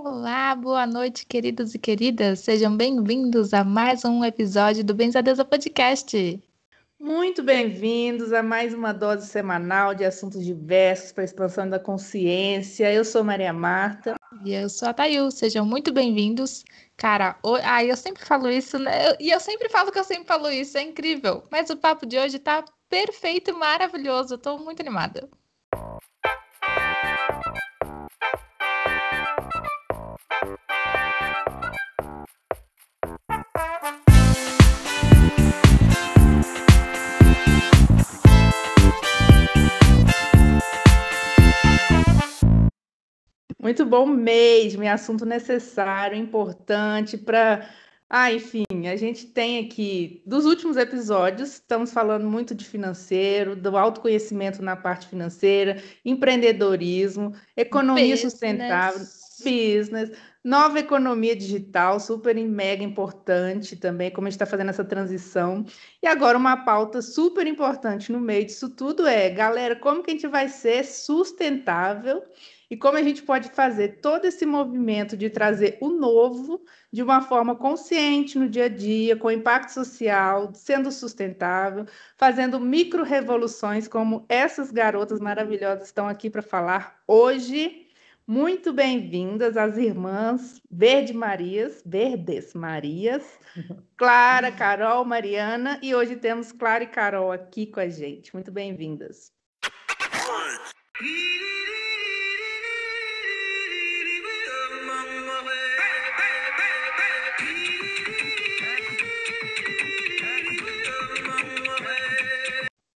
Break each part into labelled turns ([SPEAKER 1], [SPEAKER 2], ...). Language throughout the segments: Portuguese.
[SPEAKER 1] Olá, boa noite, queridos e queridas. Sejam bem-vindos a mais um episódio do Benzadeza Podcast.
[SPEAKER 2] Muito bem-vindos a mais uma dose semanal de assuntos diversos para a expansão da consciência. Eu sou Maria Marta.
[SPEAKER 1] E eu sou a Tayu. Sejam muito bem-vindos. Cara, o... ah, eu sempre falo isso, né? E eu sempre falo que eu sempre falo isso, é incrível. Mas o papo de hoje tá perfeito, maravilhoso. Eu tô muito animada.
[SPEAKER 2] Muito bom mesmo, e assunto necessário, importante para. Ah, enfim, a gente tem aqui, dos últimos episódios, estamos falando muito de financeiro, do autoconhecimento na parte financeira, empreendedorismo, economia business. sustentável, business, nova economia digital, super e mega importante também, como a gente está fazendo essa transição. E agora, uma pauta super importante no meio disso tudo é, galera, como que a gente vai ser sustentável? E como a gente pode fazer todo esse movimento de trazer o novo de uma forma consciente no dia a dia, com impacto social, sendo sustentável, fazendo micro revoluções como essas garotas maravilhosas estão aqui para falar hoje. Muito bem-vindas as irmãs Verde Marias, Verdes Marias, Clara, Carol, Mariana, e hoje temos Clara e Carol aqui com a gente. Muito bem-vindas.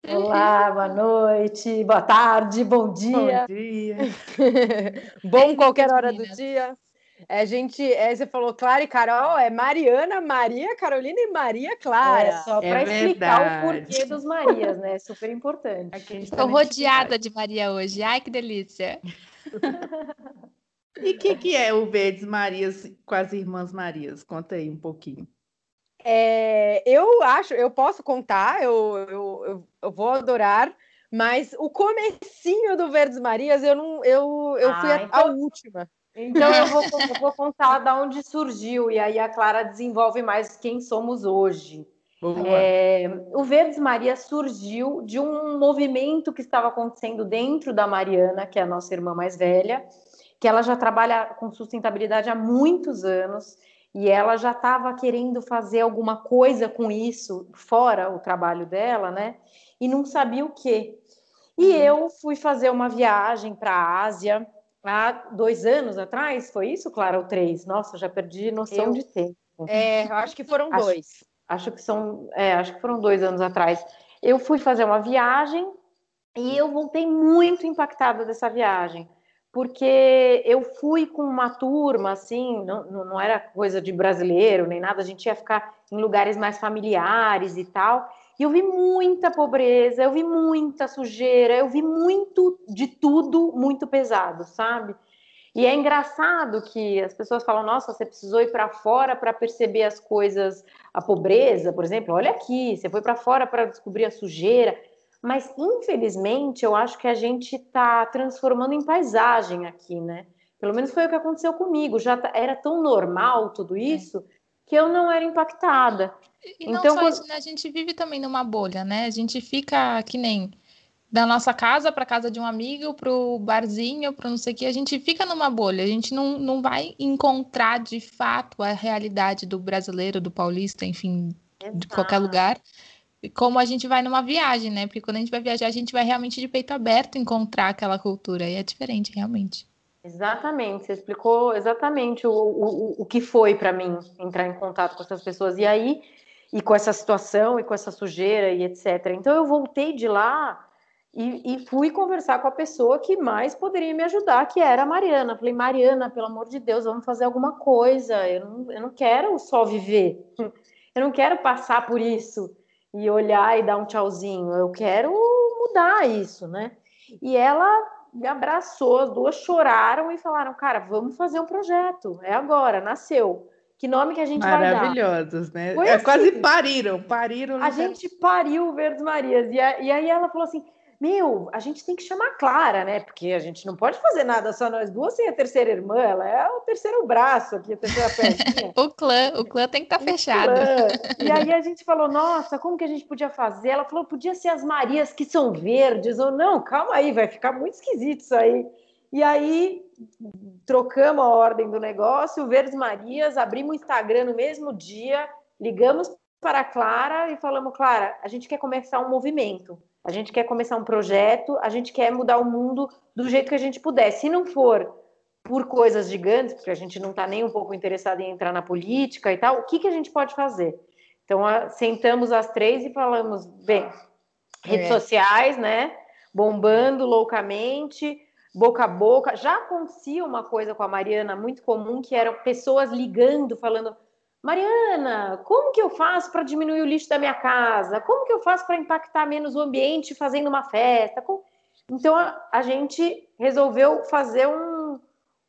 [SPEAKER 3] Olá, boa noite, boa tarde, bom dia.
[SPEAKER 2] Bom dia.
[SPEAKER 3] bom qualquer hora do dia. É, gente, é, você falou Clara e Carol, é Mariana, Maria, Carolina e Maria Clara. É,
[SPEAKER 4] só para é explicar o porquê dos Marias, né? Super importante.
[SPEAKER 1] Estou tá rodeada de Maria hoje. Ai, que delícia.
[SPEAKER 2] e o que, que é o Verdes Marias com as Irmãs Marias? Conta aí um pouquinho.
[SPEAKER 3] É, eu acho, eu posso contar, eu, eu, eu, vou adorar, mas o comecinho do Verdes Marias, eu não, eu, eu ah, fui a, então, a, última.
[SPEAKER 4] Então eu vou, eu vou contar da onde surgiu, e aí a Clara desenvolve mais quem somos hoje. É, o Verdes Maria surgiu de um movimento que estava acontecendo dentro da Mariana, que é a nossa irmã mais velha, que ela já trabalha com sustentabilidade há muitos anos e ela já estava querendo fazer alguma coisa com isso, fora o trabalho dela, né? E não sabia o quê. E uhum. eu fui fazer uma viagem para a Ásia há dois anos atrás, foi isso, Clara, ou três? Nossa, já perdi noção eu, de tempo.
[SPEAKER 3] É, eu acho que foram dois.
[SPEAKER 4] Acho, acho que são, é, acho que foram dois anos atrás. Eu fui fazer uma viagem e eu voltei muito impactada dessa viagem porque eu fui com uma turma, assim, não, não era coisa de brasileiro nem nada, a gente ia ficar em lugares mais familiares e tal. E eu vi muita pobreza, eu vi muita sujeira, eu vi muito de tudo muito pesado, sabe? E é engraçado que as pessoas falam: nossa, você precisou ir para fora para perceber as coisas, a pobreza, por exemplo. Olha aqui, você foi para fora para descobrir a sujeira. Mas, infelizmente, eu acho que a gente está transformando em paisagem aqui, né? Pelo menos foi o que aconteceu comigo. Já tá, era tão normal tudo é. isso que eu não era impactada.
[SPEAKER 1] E então, só quando... isso, né? A gente vive também numa bolha, né? A gente fica que nem da nossa casa para casa de um amigo, para o barzinho, para não sei o que, a gente fica numa bolha, a gente não, não vai encontrar de fato a realidade do brasileiro, do paulista, enfim, Exato. de qualquer lugar como a gente vai numa viagem, né? Porque quando a gente vai viajar, a gente vai realmente de peito aberto encontrar aquela cultura. E é diferente, realmente.
[SPEAKER 4] Exatamente, você explicou exatamente o, o, o que foi para mim entrar em contato com essas pessoas. E aí, e com essa situação, e com essa sujeira, e etc. Então, eu voltei de lá e, e, fui conversar com a pessoa que mais poderia me ajudar, que era a Mariana. Falei, Mariana, pelo amor de Deus, vamos fazer alguma coisa. Eu não, eu não quero só viver, eu não quero passar por isso e olhar e dar um tchauzinho. Eu quero mudar isso, né? E ela me abraçou, as duas choraram e falaram: Cara, vamos fazer um projeto. É agora, nasceu. Que nome que a gente vai dar?
[SPEAKER 2] Maravilhosos, né? Foi é, assim, quase pariram, pariram.
[SPEAKER 4] A gente pariu o Verdes Marias. E, a, e aí ela falou assim: meu, a gente tem que chamar a Clara, né? Porque a gente não pode fazer nada só nós duas sem a terceira irmã, ela é o terceiro braço aqui, a terceira perninha.
[SPEAKER 1] o clã, o clã tem que estar tá fechado.
[SPEAKER 4] E aí a gente falou, nossa, como que a gente podia fazer? Ela falou, podia ser as Marias que são verdes, ou não, calma aí, vai ficar muito esquisito isso aí. E aí trocamos a ordem do negócio, Verdes Marias, abrimos o Instagram no mesmo dia, ligamos para a Clara e falamos, Clara, a gente quer começar um movimento, a gente quer começar um projeto, a gente quer mudar o mundo do jeito que a gente puder. Se não for por coisas gigantes, porque a gente não está nem um pouco interessado em entrar na política e tal, o que, que a gente pode fazer? Então, a, sentamos as três e falamos, bem, redes é. sociais, né? Bombando loucamente, boca a boca. Já acontecia uma coisa com a Mariana muito comum, que eram pessoas ligando, falando: Mariana, como que eu faço para diminuir o lixo da minha casa? Como que eu faço para impactar menos o ambiente fazendo uma festa? Então a, a gente resolveu fazer um,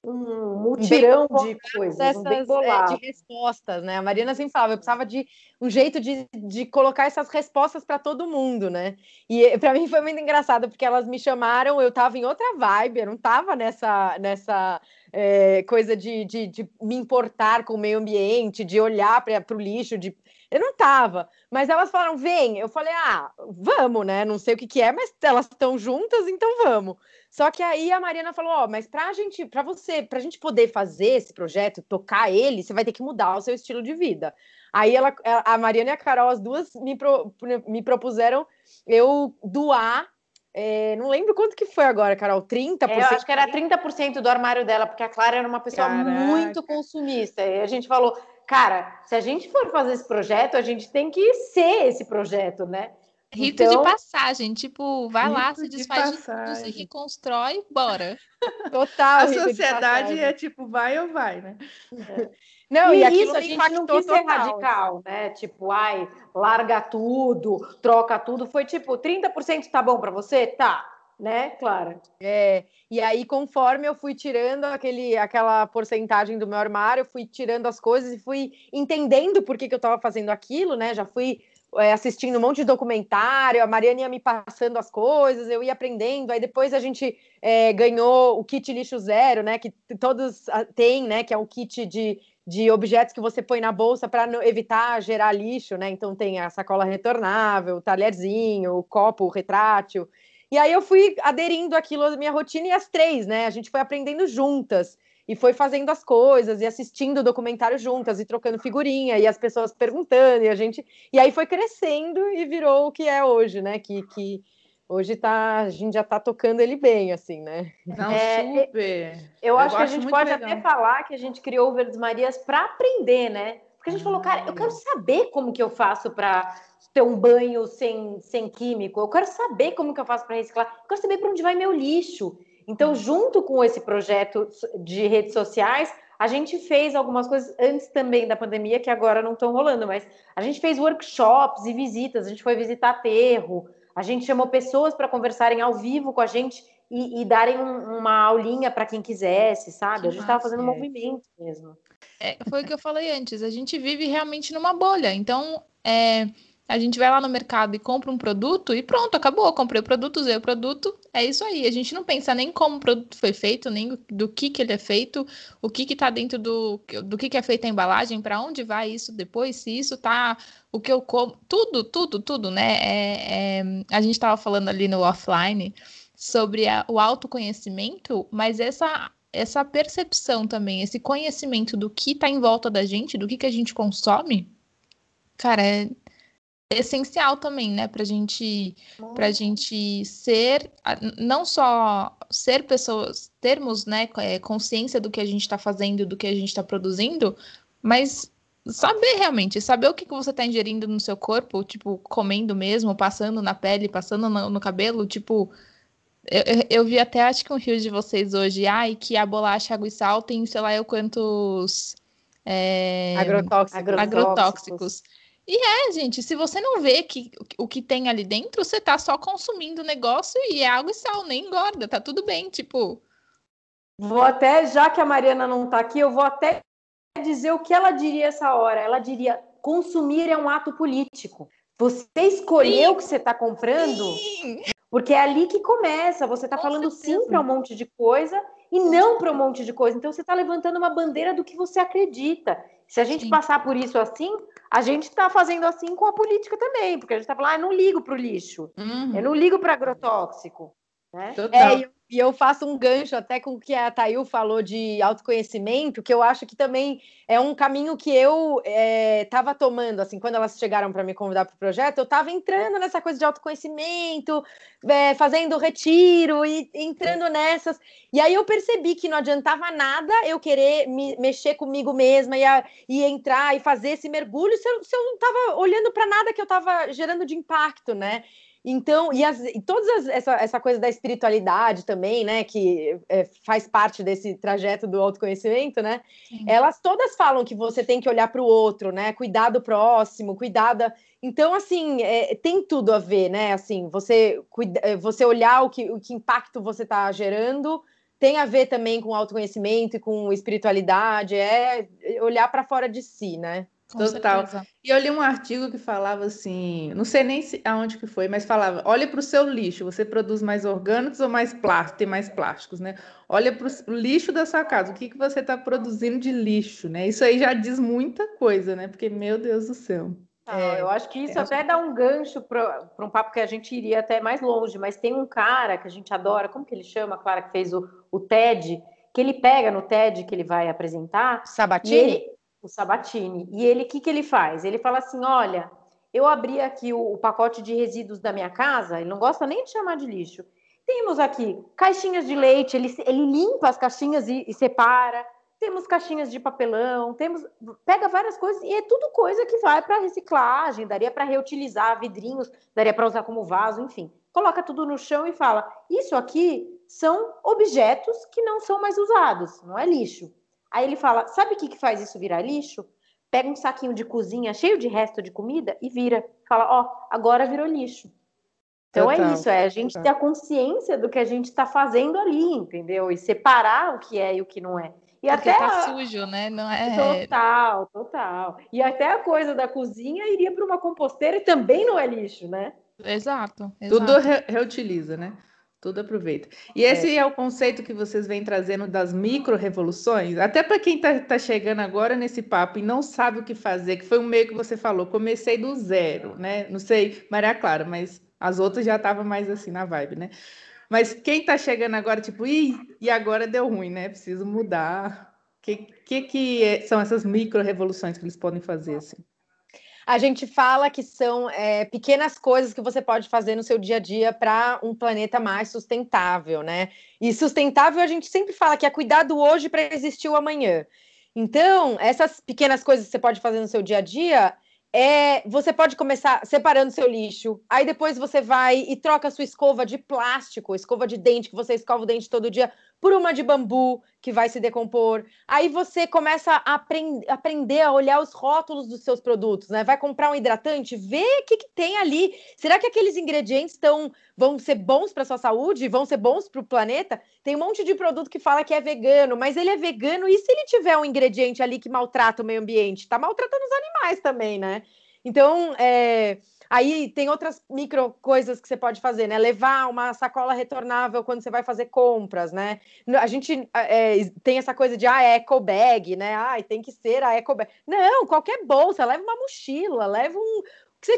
[SPEAKER 4] um mutirão de coisas,
[SPEAKER 3] dessas, um é, de respostas, né? A Mariana sempre falava, eu precisava de um jeito de, de colocar essas respostas para todo mundo, né? E para mim foi muito engraçado, porque elas me chamaram, eu estava em outra vibe, eu não estava nessa, nessa é, coisa de, de, de, me importar com o meio ambiente, de olhar para o lixo, de eu não tava, mas elas falaram, vem. Eu falei, ah, vamos, né? Não sei o que, que é, mas elas estão juntas, então vamos. Só que aí a Mariana falou, ó, oh, mas pra gente, pra você, pra gente poder fazer esse projeto, tocar ele, você vai ter que mudar o seu estilo de vida. Aí ela, a Mariana e a Carol, as duas me, pro, me propuseram eu doar é, não lembro quanto que foi agora, Carol. 30%? É,
[SPEAKER 4] eu acho que era 30% do armário dela, porque a Clara era uma pessoa Caraca. muito consumista. E a gente falou, cara, se a gente for fazer esse projeto, a gente tem que ser esse projeto, né?
[SPEAKER 1] Rito então, de passagem, tipo, vai lá, se desfaz de, tudo, se reconstrói, bora.
[SPEAKER 2] Total. A sociedade é tipo, vai ou vai, né?
[SPEAKER 4] É. Não, e, e isso a gente não quis ser radical, né? Tipo, ai, larga tudo, troca tudo. Foi tipo, 30% tá bom para você? Tá, né, Clara?
[SPEAKER 3] É, e aí, conforme eu fui tirando aquele, aquela porcentagem do meu armário, eu fui tirando as coisas e fui entendendo por que, que eu estava fazendo aquilo, né? Já fui é, assistindo um monte de documentário, a Mariana ia me passando as coisas, eu ia aprendendo, aí depois a gente é, ganhou o kit lixo zero, né? Que todos têm, né? Que é um kit de, de objetos que você põe na bolsa para evitar gerar lixo, né? Então tem a sacola retornável, o talherzinho, o copo retrátil. E aí eu fui aderindo aquilo à minha rotina e as três, né? A gente foi aprendendo juntas e foi fazendo as coisas e assistindo o documentário juntas e trocando figurinha e as pessoas perguntando e a gente e aí foi crescendo e virou o que é hoje, né? Que, que hoje tá a gente já tá tocando ele bem, assim, né?
[SPEAKER 4] Não, é, super. Eu, eu acho que a gente pode legal. até falar que a gente criou o Verdes Marias para aprender, né? Porque a gente falou, cara, eu quero saber como que eu faço para ter um banho sem, sem químico. Eu quero saber como que eu faço para reciclar. Eu quero saber para onde vai meu lixo. Então, hum. junto com esse projeto de redes sociais, a gente fez algumas coisas antes também da pandemia, que agora não estão rolando, mas a gente fez workshops e visitas, a gente foi visitar aterro, a gente chamou pessoas para conversarem ao vivo com a gente e, e darem um, uma aulinha para quem quisesse, sabe? Que a gente estava fazendo um movimento mesmo.
[SPEAKER 1] É, foi o que eu falei antes, a gente vive realmente numa bolha, então é, a gente vai lá no mercado e compra um produto e pronto, acabou. Comprei o produto, usei o produto, é isso aí. A gente não pensa nem como o produto foi feito, nem do que, que ele é feito, o que está dentro do, do que, que é feita a embalagem, para onde vai isso depois, se isso tá o que eu como, tudo, tudo, tudo, né? É, é, a gente estava falando ali no offline sobre a, o autoconhecimento, mas essa essa percepção também, esse conhecimento do que está em volta da gente, do que, que a gente consome, cara, é, essencial também, né, para gente, para gente ser, não só ser pessoas, termos, né, é, consciência do que a gente está fazendo, do que a gente está produzindo, mas saber realmente, saber o que, que você está ingerindo no seu corpo, tipo, comendo mesmo, passando na pele, passando no, no cabelo, tipo, eu, eu, vi até, acho que um rio de vocês hoje, ai, que a bolacha água e sal tem, sei lá, eu quantos... É,
[SPEAKER 3] agrotóxicos.
[SPEAKER 1] agrotóxicos. E é, gente, se você não vê que, o que tem ali dentro, você tá só consumindo o negócio e é água e sal, nem engorda, tá tudo bem, tipo.
[SPEAKER 4] Vou até, já que a Mariana não tá aqui, eu vou até dizer o que ela diria essa hora. Ela diria: consumir é um ato político. Você escolheu o que você está comprando. Sim. Porque é ali que começa. Você está falando certeza. sim para um monte de coisa e não para um monte de coisa. Então você está levantando uma bandeira do que você acredita. Se a gente sim. passar por isso assim, a gente está fazendo assim com a política também, porque a gente está falando, ah, eu não ligo para o lixo, uhum. eu não ligo para agrotóxico. Né?
[SPEAKER 3] É, eu, e eu faço um gancho até com o que a Thail falou de autoconhecimento, que eu acho que também é um caminho que eu estava é, tomando, assim, quando elas chegaram para me convidar para o projeto, eu estava entrando nessa coisa de autoconhecimento, é, fazendo retiro e entrando nessas. E aí eu percebi que não adiantava nada eu querer me mexer comigo mesma e, a, e entrar e fazer esse mergulho se eu, se eu não estava olhando para nada que eu estava gerando de impacto, né? Então, e, as, e toda essa, essa coisa da espiritualidade também, né, que é, faz parte desse trajeto do autoconhecimento, né, Sim. elas todas falam que você tem que olhar para o outro, né, cuidar do próximo, cuidar da... Então, assim, é, tem tudo a ver, né, assim, você, cuida, é, você olhar o que, o que impacto você está gerando, tem a ver também com autoconhecimento e com espiritualidade, é olhar para fora de si, né.
[SPEAKER 2] Total. E eu li um artigo que falava assim, não sei nem se, aonde que foi, mas falava, olha para o seu lixo, você produz mais orgânicos ou mais plásticos, tem mais plásticos, né? Olha para o lixo da sua casa, o que, que você está produzindo de lixo, né? Isso aí já diz muita coisa, né? Porque, meu Deus do céu.
[SPEAKER 4] é, eu acho que isso é, até dá um gancho para um papo que a gente iria até mais longe, mas tem um cara que a gente adora, como que ele chama, Clara, que fez o, o TED, que ele pega no TED que ele vai apresentar.
[SPEAKER 3] Sabatini?
[SPEAKER 4] O Sabatini. E ele, o que, que ele faz? Ele fala assim: olha, eu abri aqui o, o, pacote de resíduos da minha casa, ele não gosta nem de chamar de lixo. Temos aqui caixinhas de leite, ele, ele limpa as caixinhas e, e separa. Temos caixinhas de papelão, temos pega várias coisas e é tudo coisa que vai para reciclagem, daria para reutilizar vidrinhos, daria para usar como vaso, enfim. Coloca tudo no chão e fala: "Isso aqui são objetos que não são mais usados, não é lixo. Aí ele fala: sabe o que, que faz isso virar lixo? Pega um saquinho de cozinha cheio de resto de comida e vira. Fala: ó, oh, agora virou lixo. Então é Total. é isso, é a gente Total. ter a consciência do que a gente está fazendo ali, entendeu? E separar o que é e o que não é. E
[SPEAKER 1] Porque até tá a... sujo, né? Não
[SPEAKER 4] é. Total, total. E até a coisa da cozinha iria para uma composteira e também não é lixo, né?
[SPEAKER 1] Exato.
[SPEAKER 2] exato. Tudo re reutiliza, né? Tudo aproveita. E esse é. é, o conceito que vocês vêm trazendo das micro-revoluções, até para quem está tá chegando agora nesse papo e não sabe o que fazer, que foi um meio que você falou, comecei do zero, né? Não sei, Maria Clara, mas as outras já estavam mais assim na vibe, né? Mas quem está chegando agora, tipo, Ih, e agora deu ruim, né? Preciso mudar. O que, que, que é, são essas micro-revoluções que eles podem fazer, assim?
[SPEAKER 3] A gente fala que são é, pequenas coisas que você pode fazer no seu dia a dia para um planeta mais sustentável, né? E sustentável a gente sempre fala que é cuidar do hoje para existir o amanhã. Então, essas pequenas coisas que você pode fazer no seu dia a dia é, você pode começar separando seu lixo, aí depois você vai e troca sua escova de plástico, escova de dente, que você escova o dente todo dia, por uma de bambu que vai se decompor. Aí você começa a aprend aprender a olhar os rótulos dos seus produtos, né? Vai comprar um hidratante, vê o que, que tem ali. Será que aqueles ingredientes estão vão ser bons para sua saúde, vão ser bons para o planeta? Tem um monte de produto que fala que é vegano, mas ele é vegano e se ele tiver um ingrediente ali que maltrata o meio ambiente? Está maltratando os animais também, né? Então, é, Aí tem outras micro coisas que você pode fazer, né? Levar uma sacola retornável quando você vai fazer compras, né? A gente é, tem essa coisa de ah, é eco bag, né? Ah, tem que ser a eco bag. Não, qualquer bolsa, leva uma mochila, leva um.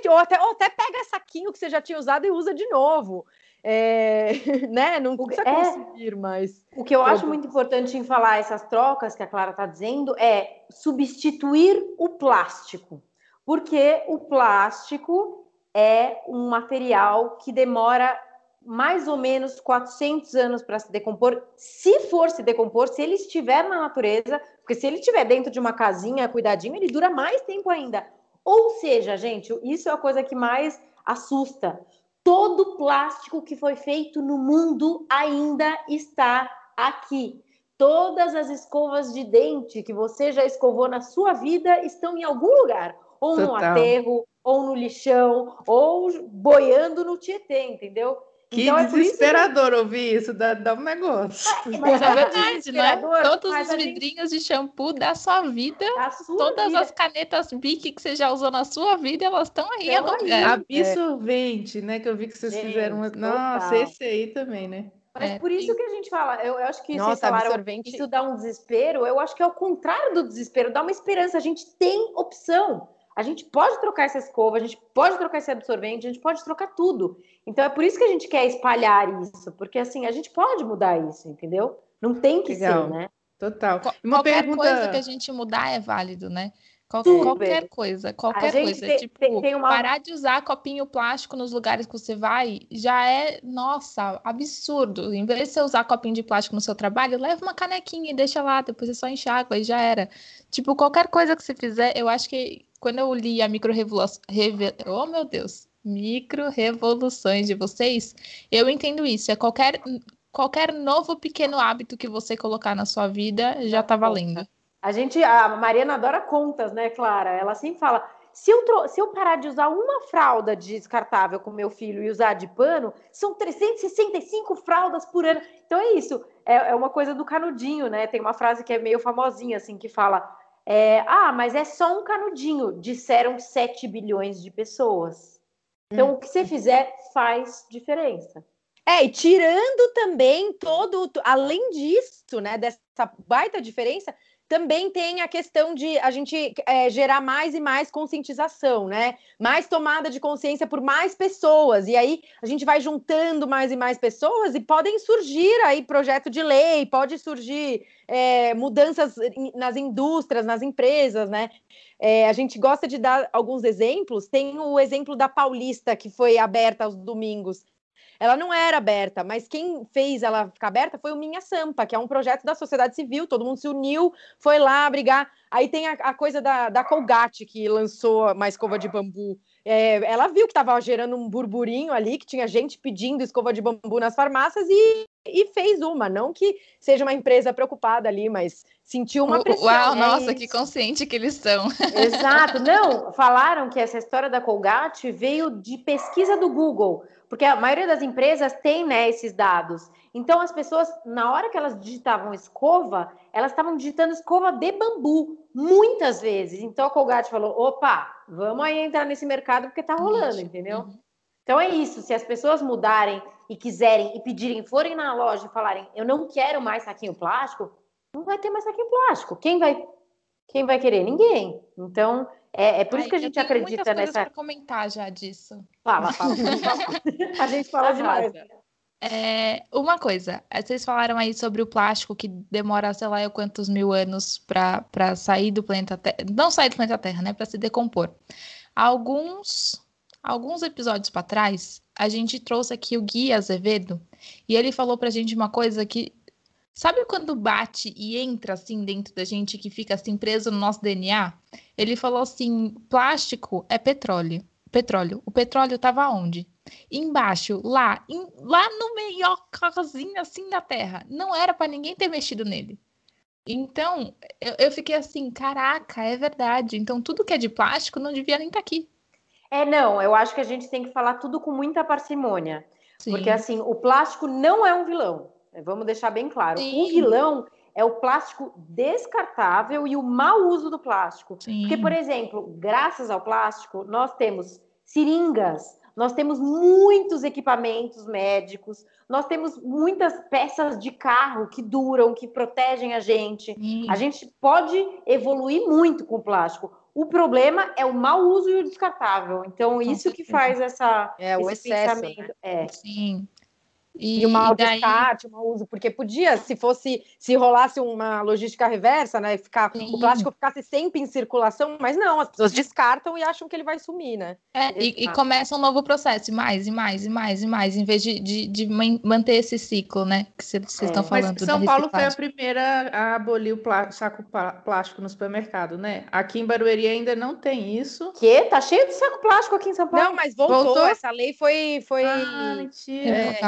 [SPEAKER 3] Ou até, ou até pega saquinho que você já tinha usado e usa de novo. É, né? Não precisa é, conseguir, mas.
[SPEAKER 4] O que eu acho muito importante em falar essas trocas que a Clara está dizendo é substituir o plástico. Porque o plástico é um material que demora mais ou menos 400 anos para se decompor, se for se decompor, se ele estiver na natureza, porque se ele estiver dentro de uma casinha cuidadinho, ele dura mais tempo ainda. Ou seja, gente, isso é a coisa que mais assusta. Todo plástico que foi feito no mundo ainda está aqui. Todas as escovas de dente que você já escovou na sua vida estão em algum lugar, ou Total. no aterro, ou no lixão, ou boiando no Tietê, entendeu?
[SPEAKER 2] Que então, desesperador é ouvir isso, dá, dá um negócio.
[SPEAKER 1] É, mas é verdade, né? Todos os vidrinhos gente... de shampoo da sua vida, da sua todas vida. as canetas Bic que você já usou na sua vida, elas estão aí
[SPEAKER 2] então, lugar. Absorvente, né? Que eu vi que vocês gente, fizeram. Uma... Nossa, esse aí também, né?
[SPEAKER 4] Mas é, por isso que a gente fala, eu, eu acho que Nossa, vocês falaram, absorvente... isso dá um desespero, eu acho que é o contrário do desespero, dá uma esperança, a gente tem opção. A gente pode trocar essa escova, a gente pode trocar esse absorvente, a gente pode trocar tudo. Então é por isso que a gente quer espalhar isso, porque assim, a gente pode mudar isso, entendeu? Não tem que Legal. ser, né?
[SPEAKER 2] Total.
[SPEAKER 1] Uma qualquer pergunta... coisa que a gente mudar é válido, né? Qual, qualquer coisa, qualquer coisa. Tem, tipo, tem, tem uma... parar de usar copinho plástico nos lugares que você vai já é, nossa, absurdo. Em vez de você usar copinho de plástico no seu trabalho, leva uma canequinha e deixa lá, depois é só enxágua e já era. Tipo, qualquer coisa que você fizer, eu acho que quando eu li a micro-revolução. Reve... Oh, meu Deus! Micro-revoluções de vocês, eu entendo isso. É qualquer, qualquer novo pequeno hábito que você colocar na sua vida já tá valendo.
[SPEAKER 4] A gente, a Mariana adora contas, né, Clara? Ela sempre fala: se eu, se eu parar de usar uma fralda descartável com meu filho e usar de pano, são 365 fraldas por ano. Então é isso, é, é uma coisa do canudinho, né? Tem uma frase que é meio famosinha, assim, que fala: é, ah, mas é só um canudinho, disseram 7 bilhões de pessoas. Então, hum. o que você fizer faz diferença.
[SPEAKER 3] É, e tirando também todo, além disso, né, dessa baita diferença, também tem a questão de a gente é, gerar mais e mais conscientização, né? Mais tomada de consciência por mais pessoas. E aí a gente vai juntando mais e mais pessoas e podem surgir aí projeto de lei, pode surgir é, mudanças nas indústrias, nas empresas, né? É, a gente gosta de dar alguns exemplos. Tem o exemplo da Paulista, que foi aberta aos domingos. Ela não era aberta, mas quem fez ela ficar aberta foi o Minha Sampa, que é um projeto da sociedade civil, todo mundo se uniu, foi lá brigar. Aí tem a, a coisa da, da Colgate, que lançou uma escova de bambu. É, ela viu que estava gerando um burburinho ali, que tinha gente pedindo escova de bambu nas farmácias e, e fez uma. Não que seja uma empresa preocupada ali, mas sentiu uma pressão.
[SPEAKER 1] Uau, é nossa, isso. que consciente que eles são.
[SPEAKER 4] Exato. Não, falaram que essa história da Colgate veio de pesquisa do Google porque a maioria das empresas tem né, esses dados. Então, as pessoas, na hora que elas digitavam escova, elas estavam digitando escova de bambu, muitas vezes. Então, a Colgate falou: opa, vamos aí entrar nesse mercado porque tá rolando, entendeu? Uhum. Então, é isso. Se as pessoas mudarem e quiserem e pedirem, forem na loja e falarem: eu não quero mais saquinho plástico, não vai ter mais saquinho plástico. Quem vai, quem vai querer? Ninguém. Então, é, é por Ai, isso que a gente acredita nessa.
[SPEAKER 1] para comentar já disso.
[SPEAKER 4] Fala, fala. a gente fala demais.
[SPEAKER 1] É, uma coisa, vocês falaram aí sobre o plástico que demora, sei lá, quantos mil anos para sair do planeta Terra, não sair do planeta Terra, né, para se decompor. Alguns, alguns episódios para trás, a gente trouxe aqui o Gui Azevedo e ele falou para a gente uma coisa que Sabe quando bate e entra assim dentro da gente que fica assim preso no nosso DNA? Ele falou assim: plástico é petróleo. Petróleo. O petróleo estava onde? Embaixo, lá, em, lá no meiocazinho assim da terra. Não era para ninguém ter mexido nele. Então, eu, eu, fiquei assim, caraca, é verdade. Então, tudo que é de plástico não devia nem estar tá aqui.
[SPEAKER 4] É, não, eu acho que a gente tem que falar tudo com muita parcimônia. Sim. Porque, assim, o plástico não é um vilão. Vamos deixar bem claro. Sim. O vilão é o plástico descartável e o mau uso do plástico. Sim. Porque, por exemplo, graças ao plástico, nós temos seringas, nós temos muitos equipamentos médicos, nós temos muitas peças de carro que duram, que protegem a gente. Sim. A gente pode evoluir muito com o plástico. O problema é o mau uso e o descartável. Então, isso que faz essa,
[SPEAKER 3] é, o excesso,
[SPEAKER 4] pensamento. Né? É.
[SPEAKER 1] Sim.
[SPEAKER 3] E, e o mau daí... descarte, o mau uso, porque podia, se fosse, se rolasse uma logística reversa, né, ficar, o plástico ficasse sempre em circulação, mas não, as pessoas descartam e acham que ele vai sumir, né?
[SPEAKER 1] É, e, e, começa um novo processo, mais, e mais, e mais, e mais, em vez de, de, de manter esse ciclo, né, que vocês é. estão falando.
[SPEAKER 2] Mas São Paulo foi a primeira a abolir o plá saco plástico no supermercado, né? Aqui em Barueri ainda não tem isso.
[SPEAKER 4] Que? Tá cheio de saco plástico aqui em São Paulo.
[SPEAKER 3] Não, mas voltou, voltou? essa lei foi... foi...
[SPEAKER 2] Ah, mentira. É,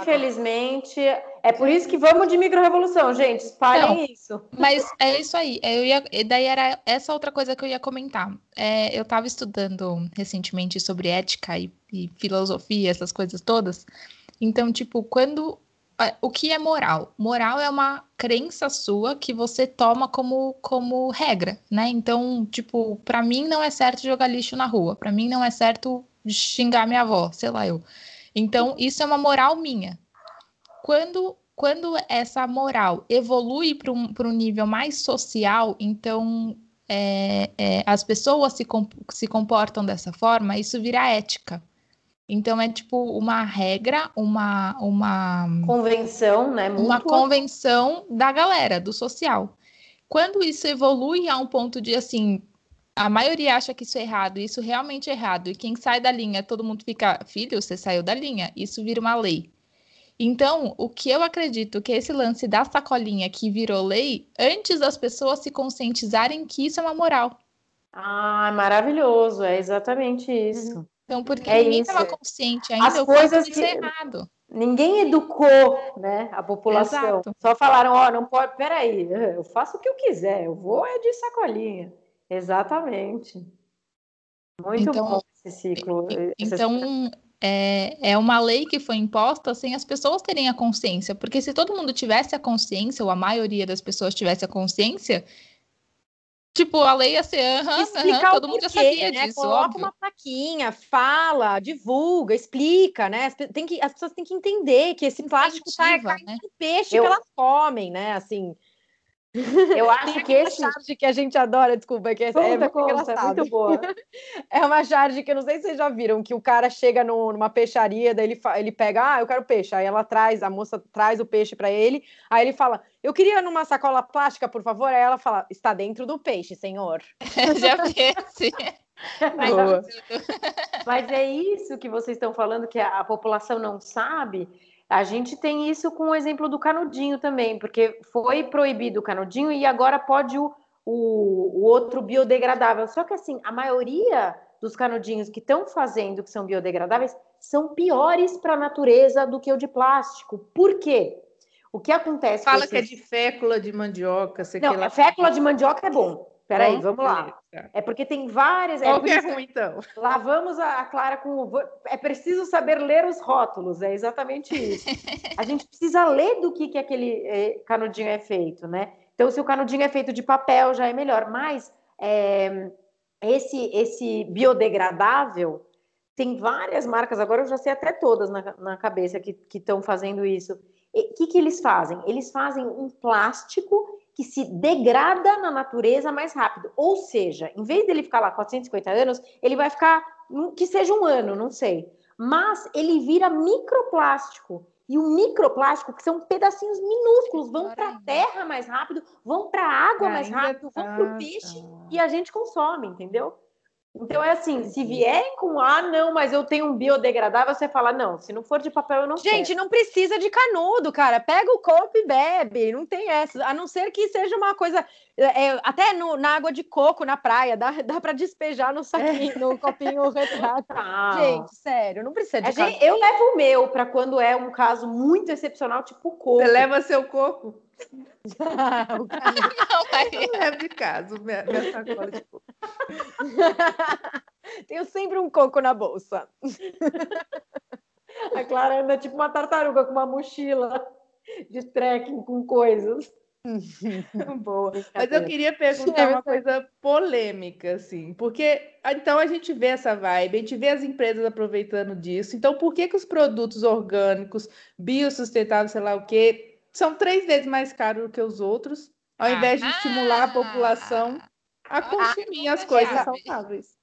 [SPEAKER 4] Infelizmente, é por isso que vamos de micro-revolução, gente. Espalhem isso.
[SPEAKER 1] Mas é isso aí. Eu ia, daí era essa outra coisa que eu ia comentar. É, eu estava estudando recentemente sobre ética e, e filosofia, essas coisas todas. Então, tipo, quando o que é moral? Moral é uma crença sua que você toma como, como regra, né? Então, tipo, para mim não é certo jogar lixo na rua, para mim não é certo xingar minha avó, sei lá eu. Então, isso é uma moral minha. Quando, quando essa moral evolui para um, um nível mais social, então é, é, as pessoas se, comp se comportam dessa forma, isso vira ética. Então é tipo uma regra, uma uma
[SPEAKER 4] convenção, né?
[SPEAKER 1] Uma convenção da galera, do social. Quando isso evolui a um ponto de assim, a maioria acha que isso é errado, isso realmente é errado, e quem sai da linha, todo mundo fica, filho, você saiu da linha, isso vira uma lei. Então, o que eu acredito que esse lance da sacolinha que virou lei, antes das pessoas se conscientizarem que isso é uma moral.
[SPEAKER 4] Ah, maravilhoso, é exatamente isso. Uhum.
[SPEAKER 1] Então, porque é ninguém estava consciente ainda,
[SPEAKER 4] As coisas que é errado. Ninguém educou, né, a população. Exato. Só falaram, ó, oh, não pode, peraí, eu faço o que eu quiser, eu vou é de sacolinha. Exatamente. Muito então, bom esse ciclo.
[SPEAKER 1] Então, é, é uma lei que foi imposta sem as pessoas terem a consciência, porque se todo mundo tivesse a consciência, ou a maioria das pessoas tivesse a consciência, Tipo, a lei ia ser, aham, aham, todo mundo já sabia né? disso,
[SPEAKER 3] Coloca
[SPEAKER 1] óbvio.
[SPEAKER 3] uma plaquinha, fala, divulga, explica, né? Tem que, as pessoas têm que entender que esse plástico tá caindo né? no peixe Eu... que elas comem, né? Assim,
[SPEAKER 4] eu acho que esse
[SPEAKER 3] charge que a gente adora, desculpa, que é, conta, é muito
[SPEAKER 4] conta,
[SPEAKER 3] engraçado.
[SPEAKER 4] muito boa.
[SPEAKER 3] é uma charge que eu não sei se vocês já viram, que o cara chega no, numa peixaria, daí ele, ele pega, ah, eu quero peixe. Aí ela traz, a moça traz o peixe para ele, aí ele fala, eu queria numa sacola plástica, por favor. Aí ela fala, está dentro do peixe, senhor.
[SPEAKER 1] já vi,
[SPEAKER 4] mas, mas é isso que vocês estão falando, que a, a população não sabe a gente tem isso com o exemplo do canudinho também, porque foi proibido o canudinho e agora pode o, o, o outro biodegradável. Só que assim, a maioria dos canudinhos que estão fazendo que são biodegradáveis são piores para a natureza do que o de plástico. Por quê? O que acontece?
[SPEAKER 2] Fala esses... que é de fécula de mandioca.
[SPEAKER 4] Sei Não, que ela... fécula de mandioca é bom. Peraí, vamos lá. É porque tem várias.
[SPEAKER 2] Qual é que é ruim, então?
[SPEAKER 4] Lavamos a, Clara com. É preciso saber ler os rótulos, é exatamente isso. a gente precisa ler do que, que aquele é, canudinho é feito, né? Então, se o canudinho é feito de papel, já é melhor. Mas é, esse, esse biodegradável, tem várias marcas, agora eu já sei até todas na, na cabeça que estão fazendo isso. O que, que eles fazem? Eles fazem um plástico que se degrada na natureza mais rápido. Ou seja, em vez dele ficar lá 450 anos, ele vai ficar que seja um ano, não sei. Mas ele vira microplástico. E o microplástico, que são pedacinhos minúsculos, vão para a terra mais rápido, vão para a água mais rápido, vão para o peixe e a gente consome, entendeu? Então é assim, se vierem com ah, não, mas eu tenho um biodegradável, você fala, não, se não for de papel, eu não
[SPEAKER 3] Gente,
[SPEAKER 4] quero.
[SPEAKER 3] não precisa de canudo, cara. Pega o copo e bebe. Não tem essa. A não ser que seja uma coisa. É, até no, na água de coco na praia, dá, dá para despejar no saquinho, é. no copinho retrato. Ah. Gente, sério, não precisa de
[SPEAKER 4] canudo. Eu levo o meu para quando é um caso muito excepcional, tipo coco.
[SPEAKER 2] Você leva seu coco? não, é de caso, minha, minha sacola de coco.
[SPEAKER 3] Tenho sempre um coco na bolsa.
[SPEAKER 4] A Clara anda tipo uma tartaruga com uma mochila de trekking com coisas.
[SPEAKER 2] Boa. Mas eu queria perguntar uma coisa polêmica, assim, porque então a gente vê essa vibe, a gente vê as empresas aproveitando disso. Então, por que, que os produtos orgânicos, biossustentáveis, sei lá o quê, são três vezes mais caros do que os outros, ao invés de estimular a população a consumir as coisas saudáveis.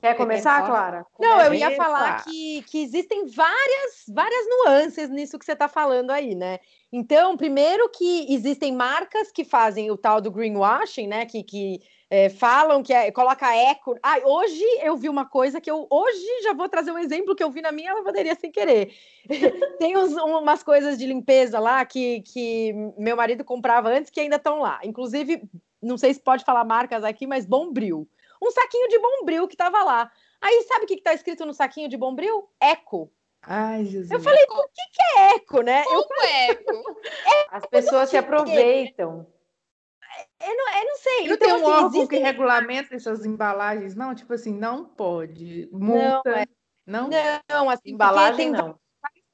[SPEAKER 4] Quer começar, Clara?
[SPEAKER 3] Não, eu ia falar que, que existem várias, várias nuances nisso que você está falando aí, né? Então, primeiro que existem marcas que fazem o tal do greenwashing, né? Que, que é, falam que é, coloca eco. Ah, hoje eu vi uma coisa que eu hoje já vou trazer um exemplo que eu vi na minha lavanderia sem querer. Tem uns, umas coisas de limpeza lá que, que meu marido comprava antes que ainda estão lá. Inclusive, não sei se pode falar marcas aqui, mas Bombril. Um saquinho de Bombril que estava lá. Aí sabe o que está escrito no saquinho de Bombril? Eco.
[SPEAKER 2] Ai, Jesus.
[SPEAKER 3] Eu falei, por que, que é eco, né?
[SPEAKER 1] Como
[SPEAKER 3] eu
[SPEAKER 1] falei, eco?
[SPEAKER 4] As pessoas se aproveitam.
[SPEAKER 3] Eu não, eu não sei.
[SPEAKER 2] Não então, tem um assim, órgão existem... que regulamenta essas embalagens, não? Tipo assim, não pode. Multa. Não, é...
[SPEAKER 3] não? não assim,
[SPEAKER 4] embalagem não.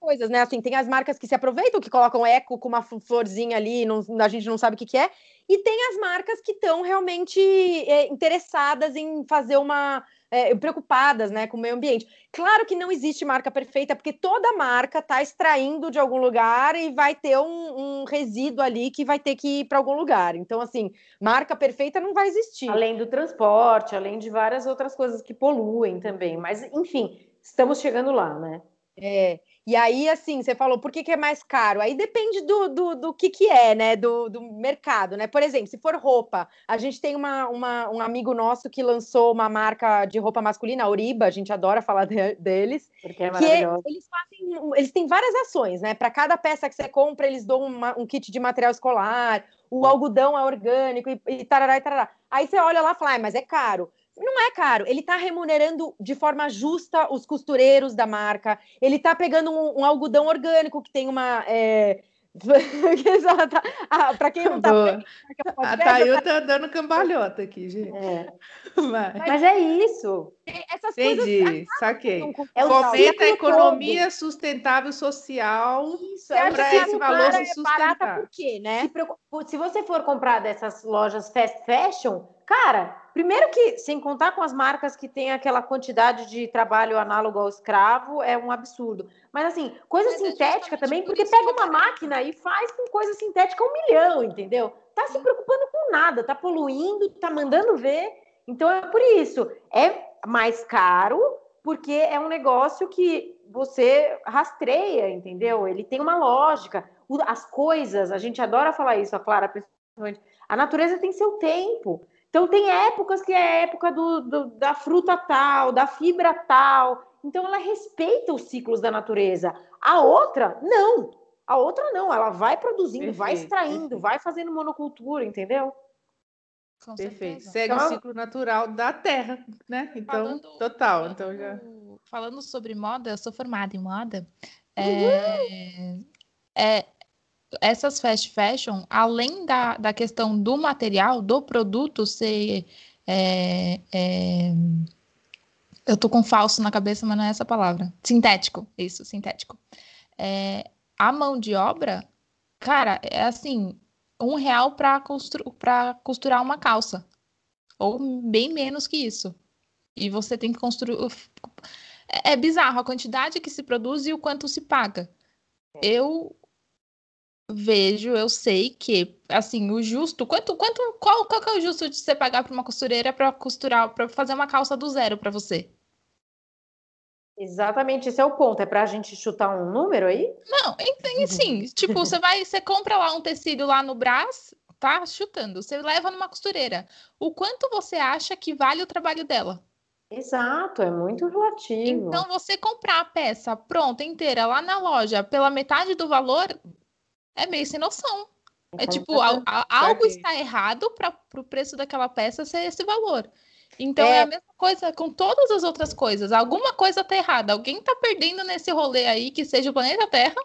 [SPEAKER 3] Coisas, né? Assim, tem as marcas que se aproveitam, que colocam eco com uma florzinha ali, não, a gente não sabe o que, que é, e tem as marcas que estão realmente é, interessadas em fazer uma. É, preocupadas né, com o meio ambiente. Claro que não existe marca perfeita, porque toda marca está extraindo de algum lugar e vai ter um, um resíduo ali que vai ter que ir para algum lugar. Então, assim, marca perfeita não vai existir.
[SPEAKER 4] Além do transporte, além de várias outras coisas que poluem também. Mas, enfim, estamos chegando lá, né?
[SPEAKER 3] É, e aí, assim, você falou, por que, que é mais caro? Aí depende do, do, do que, que é, né? Do, do mercado, né? Por exemplo, se for roupa, a gente tem uma, uma, um amigo nosso que lançou uma marca de roupa masculina, a Oriba, a gente adora falar de, deles.
[SPEAKER 4] Porque é maravilhoso.
[SPEAKER 3] eles fazem, eles têm várias ações, né? Para cada peça que você compra, eles dão uma, um kit de material escolar, o algodão é orgânico e, e tarará e tarará. Aí você olha lá e fala, ah, mas é caro. Não é caro, ele está remunerando de forma justa os costureiros da marca, ele está pegando um, um, algodão orgânico que tem uma. É...
[SPEAKER 2] ah, para quem não tá vendo, a Thayu tá dando cambalhota aqui, gente. É.
[SPEAKER 4] Mas... Mas... é isso.
[SPEAKER 2] Essas Entendi, coisas saquei. É Fomenta a economia todo. sustentável social
[SPEAKER 3] para esse valor se sustentar. É por quê, né?
[SPEAKER 4] Se, se você for comprar dessas lojas fast fashion, cara, Primeiro que, sem contar com as marcas que têm aquela quantidade de trabalho análogo ao escravo, é um absurdo. Mas assim, coisa Mas sintética também, porque pega uma máquina e faz com coisa sintética um milhão, entendeu? Tá se preocupando com nada, tá poluindo, tá mandando ver. Então é por isso. É mais caro, porque é um negócio que você rastreia, entendeu? Ele tem uma lógica. As coisas, a gente adora falar isso, a Clara, principalmente. A natureza tem seu tempo. Então, tem épocas que é a época do, do, da fruta tal, da fibra tal. Então, ela respeita os ciclos da natureza. A outra, não. A outra, não. Ela vai produzindo, perfeito, vai extraindo, perfeito. vai fazendo monocultura, entendeu?
[SPEAKER 2] Com perfeito. Certeza. Segue então, o ciclo natural da Terra, né? Então, falando, total. Falando, então já...
[SPEAKER 1] falando sobre moda, eu sou formada em moda. É, é, essas fast fashion, além da, da questão do material, do produto ser. É, é, eu tô com falso na cabeça, mas não é essa palavra. Sintético, isso, sintético. É, a mão de obra, cara, é assim, um real para constru costurar uma calça. Ou bem menos que isso. E você tem que construir. É, é bizarro a quantidade que se produz e o quanto se paga. Eu vejo, eu sei que, assim, o justo, quanto, quanto, qual, qual que é o justo de você pagar para uma costureira para costurar, para fazer uma calça do zero para você?
[SPEAKER 4] Exatamente, esse é o ponto. É para a gente chutar um número aí?
[SPEAKER 1] Não, assim, tipo, você vai, você compra lá um tecido lá no Brás, tá chutando, você leva numa costureira. O quanto você acha que vale o trabalho dela?
[SPEAKER 4] Exato, é muito relativo.
[SPEAKER 1] Então, você comprar a peça pronta, inteira, lá na loja, pela metade do valor, é meio sem noção. É tipo, a, a, algo está errado para o preço daquela peça ser esse valor. Então é. é. a mesma coisa com todas as outras coisas. Alguma coisa está errada. Alguém está perdendo nesse rolê aí, que seja o planeta Terra.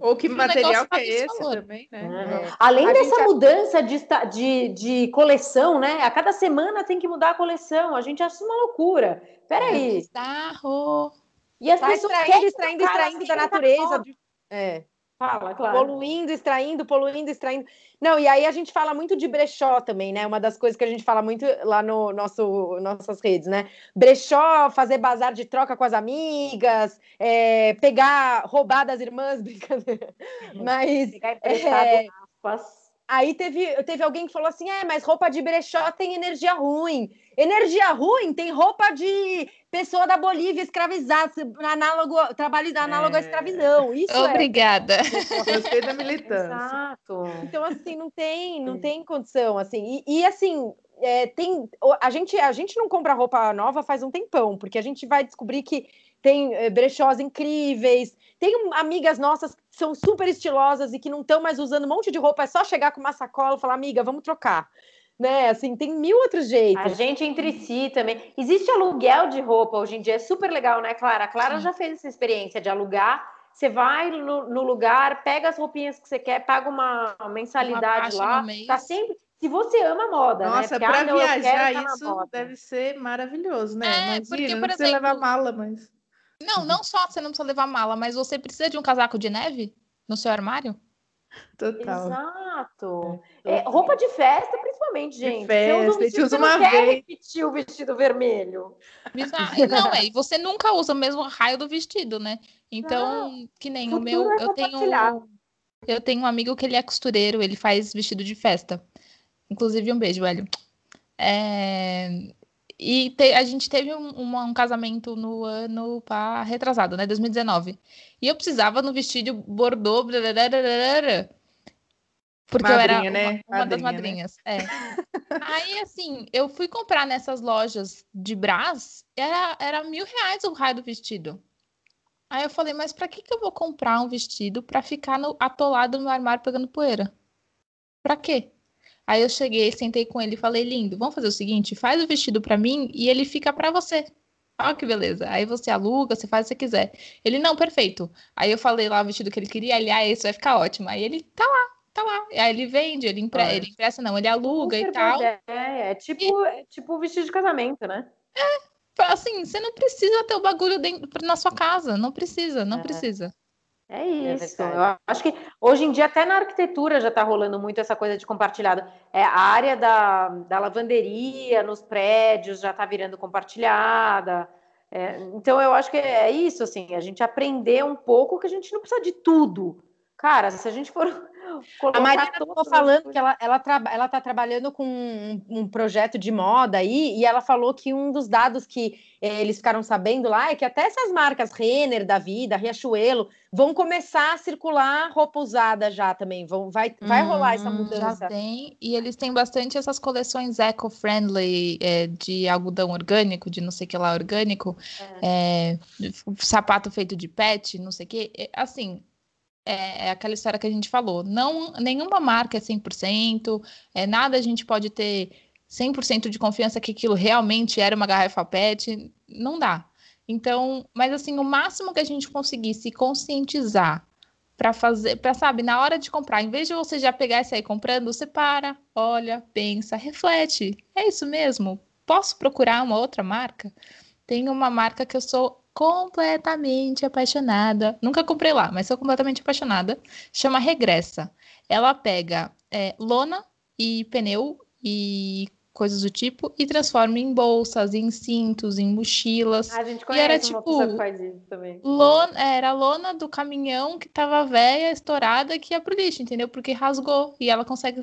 [SPEAKER 2] Ou que material que é esse valor. também, né?
[SPEAKER 4] É. Além a dessa mudança de, de, de coleção, né? A cada semana tem que mudar a coleção. A gente acha uma loucura. Peraí. É
[SPEAKER 1] bizarro.
[SPEAKER 3] E as tá pessoas extraindo, extraindo, extraindo da natureza. É.
[SPEAKER 4] Fala, claro.
[SPEAKER 3] Poluindo, extraindo, poluindo, extraindo. Não, e aí a gente fala muito de brechó também, né? Uma das coisas que a gente fala muito lá no nosso nossas redes, né? Brechó, fazer bazar de troca com as amigas, é, pegar, roubar das irmãs, brincadeira. Mas. Pegar emprestado é, aspas. Aí teve, teve alguém que falou assim: é, mas roupa de brechó tem energia ruim. Energia ruim tem roupa de pessoa da Bolívia escravizada, análogo, trabalho análogo é. à escravidão. Isso
[SPEAKER 1] é Obrigada.
[SPEAKER 2] É. Gostei da militância.
[SPEAKER 3] Exato. Então, assim, não tem, não tem condição. assim. E, e assim, é, tem, a, gente, a gente não compra roupa nova faz um tempão, porque a gente vai descobrir que tem é, brechós incríveis, tem amigas nossas que são super estilosas e que não estão mais usando um monte de roupa, é só chegar com uma sacola e falar, amiga, vamos trocar. Né, assim, tem mil outros jeitos.
[SPEAKER 4] A gente entre si também. Existe aluguel de roupa hoje em dia, é super legal, né, Clara? A Clara Sim. já fez essa experiência de alugar. Você vai no, no, lugar, pega as roupinhas que você quer, paga uma mensalidade uma lá. Tá sempre. Se você ama moda,
[SPEAKER 2] né? Nossa,
[SPEAKER 4] né?
[SPEAKER 2] para viajar isso deve ser maravilhoso, né? É, Imagina, porque, por não exemplo, levar mala, mas
[SPEAKER 1] Não, não só você não precisa levar mala, mas você precisa de um casaco de neve no seu armário?
[SPEAKER 2] Total.
[SPEAKER 4] Exato. É, roupa de festa, principalmente, gente.
[SPEAKER 2] De festa,
[SPEAKER 4] Você usa um
[SPEAKER 2] a gente
[SPEAKER 4] vestido,
[SPEAKER 2] usa
[SPEAKER 4] você não
[SPEAKER 2] uma
[SPEAKER 4] quer
[SPEAKER 2] vez.
[SPEAKER 4] repetir o vestido vermelho.
[SPEAKER 1] Bizarro. Não, é, você nunca usa o mesmo raio do vestido, né? Então, que nem o meu,
[SPEAKER 4] é
[SPEAKER 1] eu tenho eu tenho um amigo que ele é costureiro, ele faz vestido de festa. Inclusive, um beijo, velho. É, E te- a gente teve um, uma- um casamento no ano pa- retrasado, né? 2019. E eu precisava no vestido bordô, porque eu era
[SPEAKER 2] Madrinha, né?
[SPEAKER 1] uma, uma das
[SPEAKER 2] Madrinha, né?
[SPEAKER 1] madrinhas. É. Aí, assim, eu fui comprar nessas lojas de Brás, era, era mil reais o raio do vestido. Aí eu falei, mas pra que que eu vou comprar um vestido pra ficar no- atolado no meu armário pegando poeira? Pra quê? Aí eu cheguei, sentei com ele e falei, lindo, vamos fazer o seguinte, faz o vestido pra mim e ele fica pra você. Olha que beleza. Aí você aluga, você faz o que você quiser. Ele, não, perfeito. Aí eu falei lá o vestido que ele queria, ele, ah, esse vai ficar ótimo. Aí ele, tá lá, tá lá. Aí ele vende, ele.
[SPEAKER 2] Olha.
[SPEAKER 1] ele empresta, não, ele aluga e
[SPEAKER 4] Super
[SPEAKER 1] tal.
[SPEAKER 4] boa ideia. É tipo, é tipo vestido de casamento, né?
[SPEAKER 1] Assim, você não precisa ter o bagulho dentro, na sua casa. Não precisa, não
[SPEAKER 4] É.
[SPEAKER 1] precisa.
[SPEAKER 4] É isso.
[SPEAKER 3] verdade.
[SPEAKER 4] eu acho que hoje em dia, até na arquitetura, já está rolando muito essa coisa de compartilhado. É, a área da, da lavanderia nos prédios já está virando compartilhada. É, então, eu acho que é isso, assim, a gente aprender um pouco que a gente não precisa de tudo. Cara, se a gente for
[SPEAKER 3] A estava
[SPEAKER 4] as
[SPEAKER 3] falando que ela, ela, ela tá trabalhando com um, um projeto de moda aí, e ela falou que um dos dados que eh, eles ficaram sabendo lá é que até essas marcas Renner da vida, Riachuelo, vão começar a circular roupa usada já também. Vão, vai, vai rolar essa
[SPEAKER 1] Hum,
[SPEAKER 3] mudança.
[SPEAKER 1] Já tem, e eles têm bastante essas coleções eco-friendly é, de algodão orgânico, de não sei o que lá orgânico, é, sapato feito de pet, não sei o que. É, assim, é, é aquela história que a gente falou. Não, nenhuma marca é 100%, é, nada a gente pode ter 100% de confiança que aquilo realmente era uma garrafa pet, não dá. Então, mas assim, o máximo que a gente conseguir se conscientizar para fazer, para sabe, na hora de comprar, em vez de você já pegar e sair comprando, você para, olha, pensa, reflete. É isso mesmo? Posso procurar uma outra marca? Tem uma marca que eu sou completamente apaixonada. Nunca comprei lá, mas sou completamente apaixonada. Chama Regressa. Ela pega é, lona e pneu e coisas do tipo e transforma em bolsas, em cintos, em mochilas.
[SPEAKER 4] A gente
[SPEAKER 1] E era,
[SPEAKER 4] conhece uma
[SPEAKER 1] tipo. Lona, era a lona do caminhão que tava velha, estourada, que ia pro lixo, entendeu? Porque rasgou. E ela consegue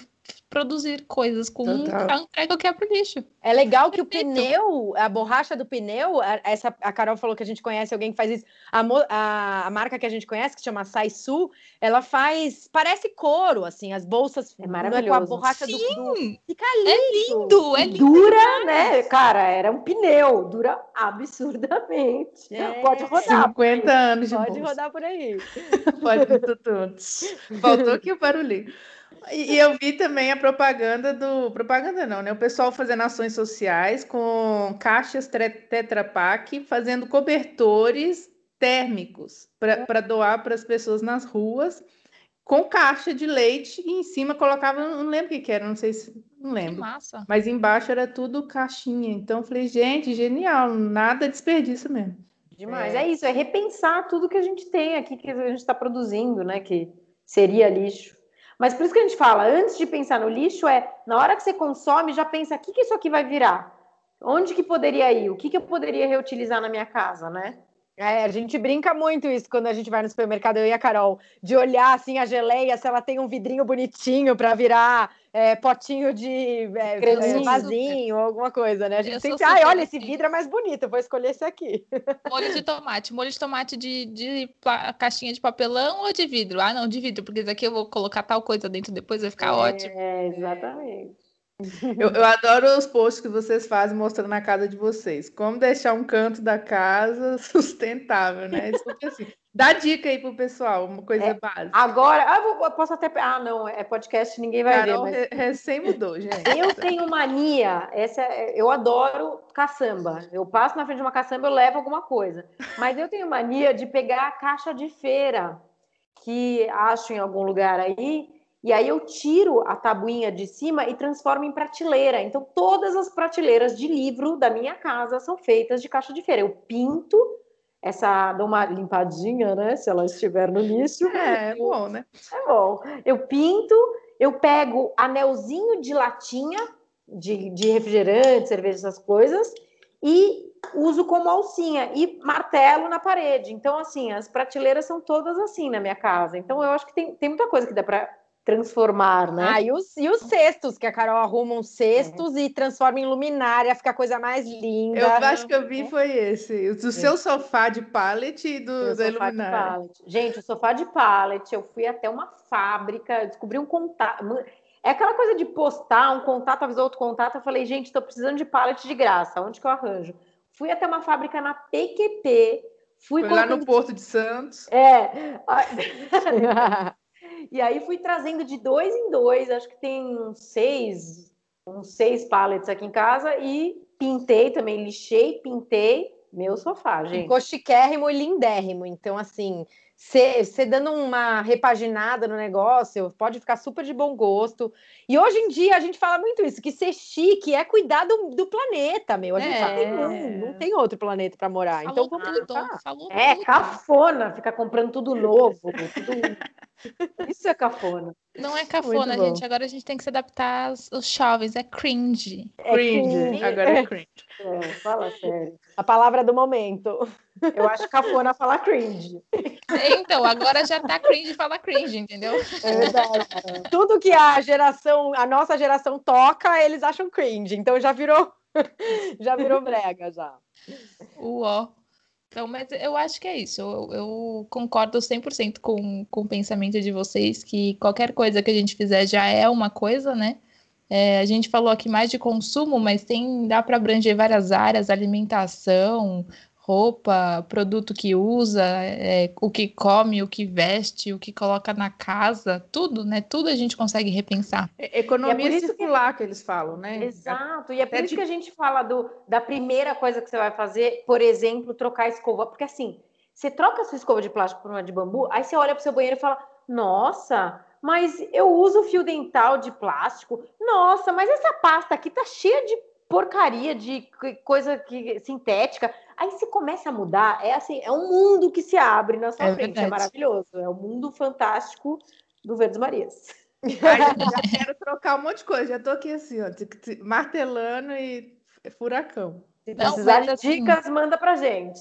[SPEAKER 1] produzir coisas com
[SPEAKER 2] Total.
[SPEAKER 1] a entrega que é pro lixo.
[SPEAKER 3] É legal que o pneu, a borracha do pneu, a- essa, a Carol falou que a gente conhece alguém que faz isso. A, a, a marca que a gente conhece, que chama Saisu, ela faz, parece couro, assim, as bolsas.
[SPEAKER 4] É
[SPEAKER 3] não com a
[SPEAKER 4] maravilhoso.
[SPEAKER 3] borracha do, do.
[SPEAKER 1] Sim,
[SPEAKER 3] Fica
[SPEAKER 1] é
[SPEAKER 3] lindo.
[SPEAKER 1] lindo, é
[SPEAKER 4] E
[SPEAKER 1] lindo.
[SPEAKER 4] dura, né? Cara, era um pneu, dura absurdamente.
[SPEAKER 3] É.
[SPEAKER 4] Pode rodar.
[SPEAKER 2] 50 anos de
[SPEAKER 3] Pode
[SPEAKER 2] bolsa.
[SPEAKER 3] rodar por aí.
[SPEAKER 2] Pode tudo. Faltou aqui o barulhinho. E, eu vi também a propaganda do. Propaganda não, né? O pessoal fazendo ações sociais com caixas Tetra Pak, fazendo cobertores térmicos para doar para as pessoas nas ruas, com caixa de leite e em cima colocava, não lembro o que, que era, não sei se. Não
[SPEAKER 1] Que
[SPEAKER 2] lembro.
[SPEAKER 1] massa.
[SPEAKER 2] Mas embaixo era tudo caixinha. Então eu falei, gente, genial, nada desperdício mesmo.
[SPEAKER 4] Demais. É. isso, é repensar tudo que a gente tem aqui, que a gente está produzindo, né? Que seria lixo. Mas por isso que a gente fala, antes de pensar no lixo, é na hora que você consome, já pensa, o que, que isso aqui vai virar? Onde que poderia ir? O que, que eu poderia reutilizar na minha casa, né?
[SPEAKER 3] É, a gente brinca muito isso quando a gente vai no supermercado, eu e a Carol, de olhar assim a geleia, se ela tem um vidrinho bonitinho para virar é, potinho de é, é, vasinho ou alguma coisa, né? A gente sempre, ai,
[SPEAKER 1] super
[SPEAKER 3] olha, esse
[SPEAKER 1] assim.
[SPEAKER 3] vidro é mais bonito, vou escolher esse aqui.
[SPEAKER 1] Molho de tomate. Molho de tomate de, de caixinha de papelão ou de vidro? Ah, não, de vidro, porque isso aqui eu vou colocar tal coisa dentro depois, vai ficar ótimo.
[SPEAKER 4] É, exatamente.
[SPEAKER 2] Eu, eu adoro os posts que vocês fazem mostrando a casa de vocês. Como deixar um canto da casa sustentável, né? Porque, assim, dá dica aí pro pessoal, uma coisa
[SPEAKER 4] É,
[SPEAKER 2] básica.
[SPEAKER 4] Agora, ah, eu vou- eu posso até. Ah, não, é podcast, ninguém vai
[SPEAKER 2] Carol
[SPEAKER 4] ver. Mas...
[SPEAKER 2] re- recém mudou, gente.
[SPEAKER 4] Eu tenho mania, essa é- eu adoro caçamba. Eu passo na frente de uma caçamba, eu levo alguma coisa. Mas eu tenho mania de pegar a caixa de feira que acho em algum lugar aí, e aí eu tiro a tabuinha de cima e transformo em prateleira. Então todas as prateleiras de livro da minha casa são feitas de caixa de feira. Eu pinto essa, dou uma limpadinha, né? Se ela estiver no lixo.
[SPEAKER 2] É, é bom, né?
[SPEAKER 4] É bom. Eu pinto, eu pego anelzinho de latinha, de, de refrigerante, cerveja, essas coisas, e uso como alcinha e martelo na parede. Então, assim, as prateleiras são todas assim na minha casa. Então, eu acho que tem, tem muita coisa que dá para transformar, né?
[SPEAKER 3] Ah, e os, e os cestos, que a Carol arruma uns cestos é. e transforma em luminária, fica a coisa mais linda.
[SPEAKER 2] Eu acho que eu vi foi esse, o do é. seu sofá de pallet e do da luminária.
[SPEAKER 4] Gente, o sofá de pallet, eu fui até uma fábrica, descobri um contato. É aquela coisa de postar um contato, avisou outro contato, eu falei, gente, estou precisando de pallet de graça, onde que eu arranjo? Fui até uma fábrica na PQP, fui
[SPEAKER 2] Foi lá no Porto de Santos.
[SPEAKER 4] É. E aí fui trazendo de dois em dois, acho que tem uns seis, uns seis pallets aqui em casa e pintei também, lixei, pintei meu sofá, gente.
[SPEAKER 3] Ficou chiquérrimo e lindérrimo. Então, assim, você dando uma repaginada no negócio, pode ficar super de bom gosto. E hoje em dia a gente fala muito isso, que ser chique é cuidar do, do planeta, meu. A gente é. tem, não, não, tem outro planeta para morar.
[SPEAKER 1] Falou
[SPEAKER 3] então
[SPEAKER 1] vamos tudo, falou
[SPEAKER 4] É tudo. cafona, ficar comprando tudo novo. Tudo... Isso é cafona.
[SPEAKER 1] Não é cafona, gente. Agora a gente tem que se adaptar aos, aos jovens. É cringe.
[SPEAKER 2] É cringe. Agora é cringe.
[SPEAKER 4] É, fala sério.
[SPEAKER 3] A palavra do momento.
[SPEAKER 4] Eu acho cafona falar cringe.
[SPEAKER 1] Então, agora já tá cringe falar cringe, entendeu?
[SPEAKER 3] É verdade. Tudo que a geração, a nossa geração toca, eles acham cringe. Então já virou, já virou brega já.
[SPEAKER 1] Uó. Então, mas eu acho que é isso. Eu, eu concordo 100% com, com o pensamento de vocês que qualquer coisa que a gente fizer já é uma coisa, né? É, a gente falou aqui mais de consumo, mas tem dá para abranger várias áreas, alimentação, roupa, produto que usa, é, o que come, o que veste, o que coloca na casa, tudo, né? Tudo a gente consegue repensar.
[SPEAKER 2] É, economia é circular que... que... eles falam, né?
[SPEAKER 4] Exato. E é por isso de... que a gente fala do, da primeira coisa que você vai fazer, por exemplo, trocar a escova. Porque assim, você troca a sua escova de plástico por uma de bambu, aí você olha para o seu banheiro e fala: Nossa, mas eu uso fio dental de plástico. Nossa, mas essa pasta aqui tá cheia de porcaria de coisa que, sintética. Aí se começa a mudar, é assim, é um mundo que se abre na sua é frente, é verdade. é maravilhoso. É o um mundo fantástico do Verdes Marias.
[SPEAKER 2] Ai, já quero trocar um monte de coisa, já tô aqui assim, ó, martelando e furacão.
[SPEAKER 4] Se precisar de assim, dicas, manda pra gente.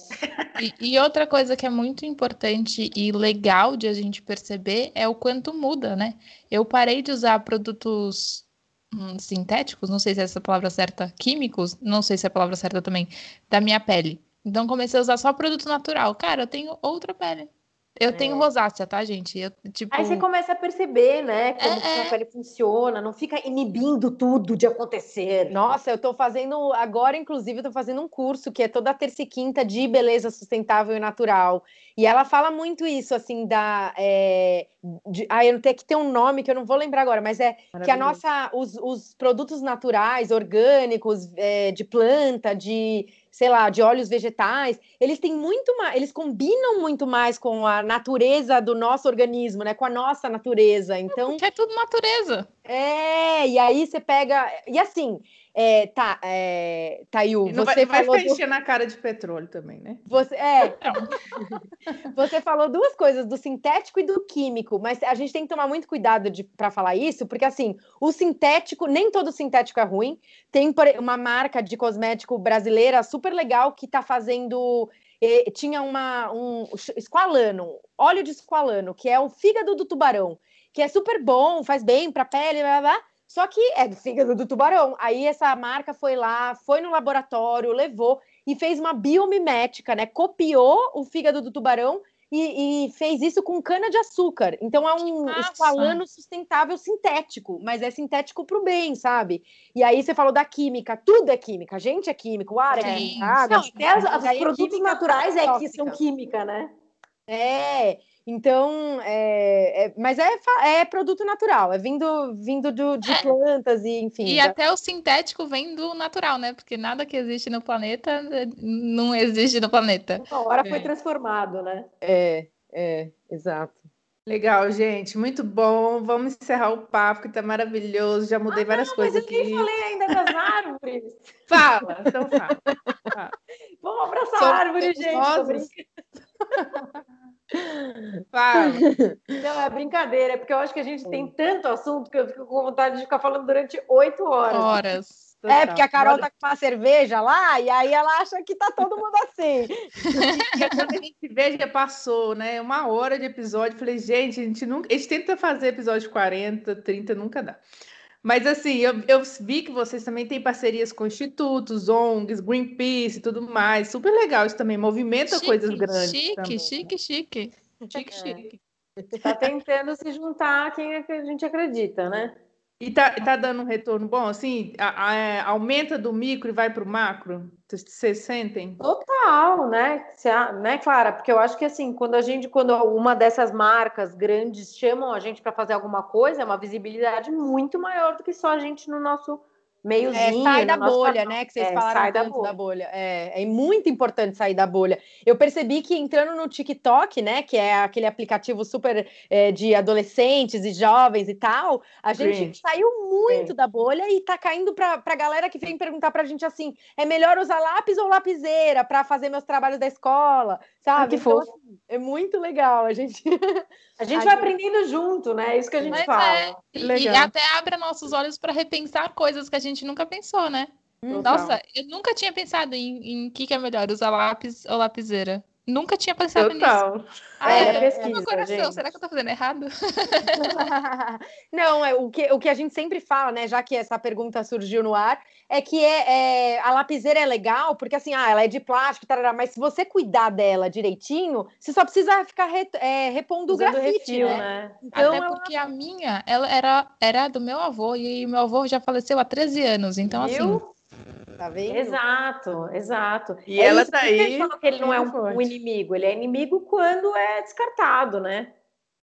[SPEAKER 1] E, e, outra coisa que é muito importante e legal de a gente perceber é o quanto muda, né? Eu parei de usar produtos Hum, sintéticos, não sei se é essa palavra certa, químicos, não sei se é a palavra certa também, da minha pele. Então comecei a usar só produto natural. Cara, eu tenho outra pele. Eu é. tenho rosácea, tá, gente? Eu, tipo...
[SPEAKER 4] Aí você começa a perceber, né, como é, a pele funciona, não fica inibindo tudo de acontecer.
[SPEAKER 3] Nossa, eu tô fazendo, agora, inclusive, eu tô fazendo um curso que é toda terça e quinta de beleza sustentável e natural. E ela fala muito isso, assim, da. É, de, ah, eu tenho que ter um nome que eu não vou lembrar agora, mas é que a nossa. Os, os produtos naturais, orgânicos, é, de planta, de sei lá, de óleos vegetais, eles têm muito mais, eles combinam muito mais com a natureza do nosso organismo, né? Com a nossa natureza. Então.
[SPEAKER 1] É, é tudo natureza.
[SPEAKER 3] É, e aí você pega. E assim, é, tá, é, Tayu,
[SPEAKER 2] você
[SPEAKER 3] vai,
[SPEAKER 2] falou.
[SPEAKER 3] Vai
[SPEAKER 2] ficar enchendo a cara de petróleo também, né?
[SPEAKER 3] Você, é. você falou duas coisas, do sintético e do químico, mas a gente tem que tomar muito cuidado para falar isso, porque assim, o sintético, nem todo sintético é ruim. Tem uma marca de cosmético brasileira super legal que tá fazendo. Eh, tinha uma, um esqualano, óleo de esqualano, que é o fígado do tubarão, que é super bom, faz bem para a pele, blá, blá, blá só que é do fígado do tubarão. Aí essa marca foi lá, foi no laboratório, levou e fez uma biomimética, né? Copiou o fígado do tubarão e, e fez isso com cana de açúcar. Então é um esqualano sustentável sintético, mas é sintético para o bem, sabe? E aí você falou da química, tudo é química, a gente é químico, o ar é químico.
[SPEAKER 4] Não, até as, os é produtos naturais é que são química, né?
[SPEAKER 3] É, então, é, é, mas é, é produto natural, é vindo, vindo do, de é. plantas e enfim.
[SPEAKER 1] E até o sintético vem do natural, né? Porque nada que existe no planeta eh, não existe no planeta.
[SPEAKER 4] Uma hora foi é. transformado, né?
[SPEAKER 3] É, é, exato.
[SPEAKER 2] Legal, gente, muito bom. Vamos encerrar o papo que está maravilhoso. Já mudei ah, várias
[SPEAKER 4] não,
[SPEAKER 2] coisas
[SPEAKER 4] mas
[SPEAKER 2] aqui.
[SPEAKER 4] Mas eu nem falei ainda das árvores.
[SPEAKER 2] fala, então fala. fala.
[SPEAKER 4] Vamos abraçar Sobre a árvore, gente.
[SPEAKER 2] Fala.
[SPEAKER 4] Não, é brincadeira, é porque eu acho que a gente tem tanto assunto que eu fico com vontade de ficar falando durante oito horas.
[SPEAKER 1] Horas.
[SPEAKER 3] É, porque a Carol tá com uma cerveja lá e aí ela acha que tá todo mundo assim.
[SPEAKER 2] Quando a gente vê, já passou, né? Uma hora de episódio. Falei, gente, a gente nunca. A gente tenta fazer episódio de 40, 30, nunca dá. Mas assim, eu, eu vi que vocês também têm parcerias com institutos, ONGs, Greenpeace e tudo mais. Super legal isso também. Movimenta
[SPEAKER 1] Chique,
[SPEAKER 2] coisas grandes.
[SPEAKER 1] Chique,
[SPEAKER 2] também.
[SPEAKER 1] chique, chique.
[SPEAKER 2] Chique, chique.
[SPEAKER 4] Tá tentando se juntar a quem é a gente acredita, né?
[SPEAKER 2] E tá, tá dando um retorno bom, assim, a- a- é, aumenta do micro e vai para o macro? Vocês- sentem?
[SPEAKER 4] Total, né? Cê né, Clara? Porque eu acho que assim, quando a gente, quando uma dessas marcas grandes chamam a gente para fazer alguma coisa, é uma visibilidade muito maior do que só a gente no nosso
[SPEAKER 3] É,
[SPEAKER 4] meiozinho.
[SPEAKER 3] sai da bolha,
[SPEAKER 4] canal.
[SPEAKER 3] né? Que vocês
[SPEAKER 4] É,
[SPEAKER 3] falaram
[SPEAKER 4] sai da
[SPEAKER 3] tanto
[SPEAKER 4] bolha.
[SPEAKER 3] da bolha. É, é muito importante sair da bolha. Eu percebi que entrando no TikTok, né? Que é aquele aplicativo super é, de adolescentes e jovens e tal, a gente
[SPEAKER 2] Sim.
[SPEAKER 3] saiu muito
[SPEAKER 4] Sim.
[SPEAKER 3] da bolha e tá caindo pra, pra galera que vem perguntar pra gente assim: é melhor usar lápis ou lapiseira para fazer meus trabalhos da escola? Sabe?
[SPEAKER 4] que
[SPEAKER 3] Então,
[SPEAKER 4] fofo.
[SPEAKER 3] assim, é muito legal. A gente.
[SPEAKER 4] A gente
[SPEAKER 3] A
[SPEAKER 4] vai
[SPEAKER 3] gente-
[SPEAKER 4] aprendendo junto, né? É isso que a gente
[SPEAKER 1] Mas
[SPEAKER 4] fala.
[SPEAKER 1] é, e, e até abre nossos olhos para repensar coisas que a gente nunca pensou, né? Nossa, eu nunca tinha pensado em o que, que é melhor, usar lápis ou lapiseira. Nunca tinha pensado nisso.
[SPEAKER 2] Total.
[SPEAKER 1] Ah,
[SPEAKER 4] É,
[SPEAKER 1] é,
[SPEAKER 4] pesquisa,
[SPEAKER 1] meu coração,
[SPEAKER 4] gente.
[SPEAKER 1] será que eu tô fazendo errado?
[SPEAKER 3] Não, é o que, o que a gente sempre fala, né? Já que essa pergunta surgiu no ar, é que é, é- a lapiseira é legal, porque assim, ah, ela é de plástico, tarará, mas se você cuidar dela direitinho, você só precisa ficar re- é, repondo o grafite,
[SPEAKER 4] refil,
[SPEAKER 3] né?
[SPEAKER 4] né?
[SPEAKER 3] Então,
[SPEAKER 1] Até
[SPEAKER 3] ela-
[SPEAKER 1] porque a minha, ela era, era do meu avô, e meu avô já faleceu há 13 anos. Então, assim?
[SPEAKER 3] Tá vendo?
[SPEAKER 4] Exato, exato.
[SPEAKER 2] E
[SPEAKER 4] É
[SPEAKER 2] ela
[SPEAKER 4] isso
[SPEAKER 2] tá aí
[SPEAKER 4] fala que ele não é um, um inimigo, ele é inimigo quando é descartado, né?